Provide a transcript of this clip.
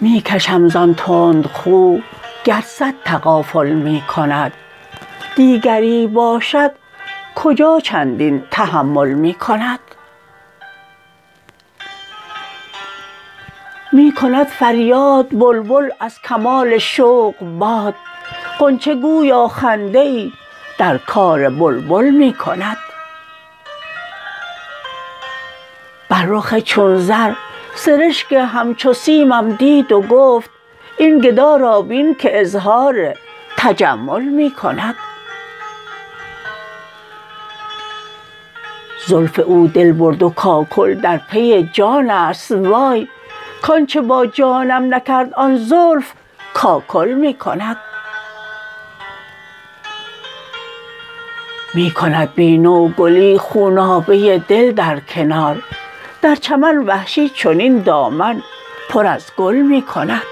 می کشم زان تندخو گر صد تغافل می کند. دیگری باشد کجا چندین تحمل می کند؟ می کند فریاد بلبل از کمال شوق باد. غنچه گویا خنده ای در کار بلبل می کند. بر رخ چون زر سرشک همچو سیمم دید و گفت این گدا را بین که اظهار تجمل می کند. زلف او دل برد و کاکل در پی جان است وای. کانچه با جانم نکرد آن زلف کاکل می کند می کند بی نوگلی خونابه دل در کنار. در چمن وحشی چنین دامن پر از گل می کند